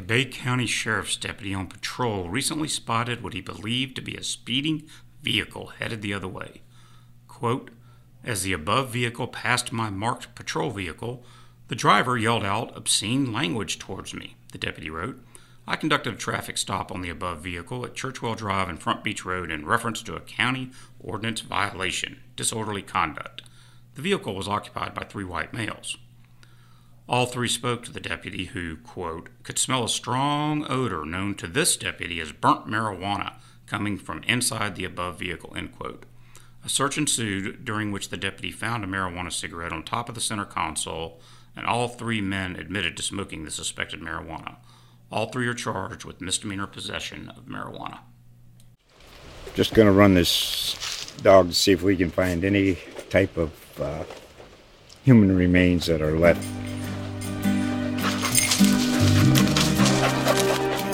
A Bay County Sheriff's deputy on patrol recently spotted what he believed to be a speeding vehicle headed the other way. Quote, As the above vehicle passed my marked patrol vehicle, the driver yelled out obscene language towards me, the deputy wrote. I conducted a traffic stop on the above vehicle at Churchwell Drive and Front Beach Road in reference to a county ordinance violation, disorderly conduct. The vehicle was occupied by three white males. All three spoke to the deputy, who, quote, could smell a strong odor known to this deputy as burnt marijuana coming from inside the above vehicle, end quote. A search ensued, during which the deputy found a marijuana cigarette on top of the center console, and all three men admitted to smoking the suspected marijuana. All three are charged with misdemeanor possession of marijuana. Just going to run this dog to see if we can find any type of uh, human remains that are left.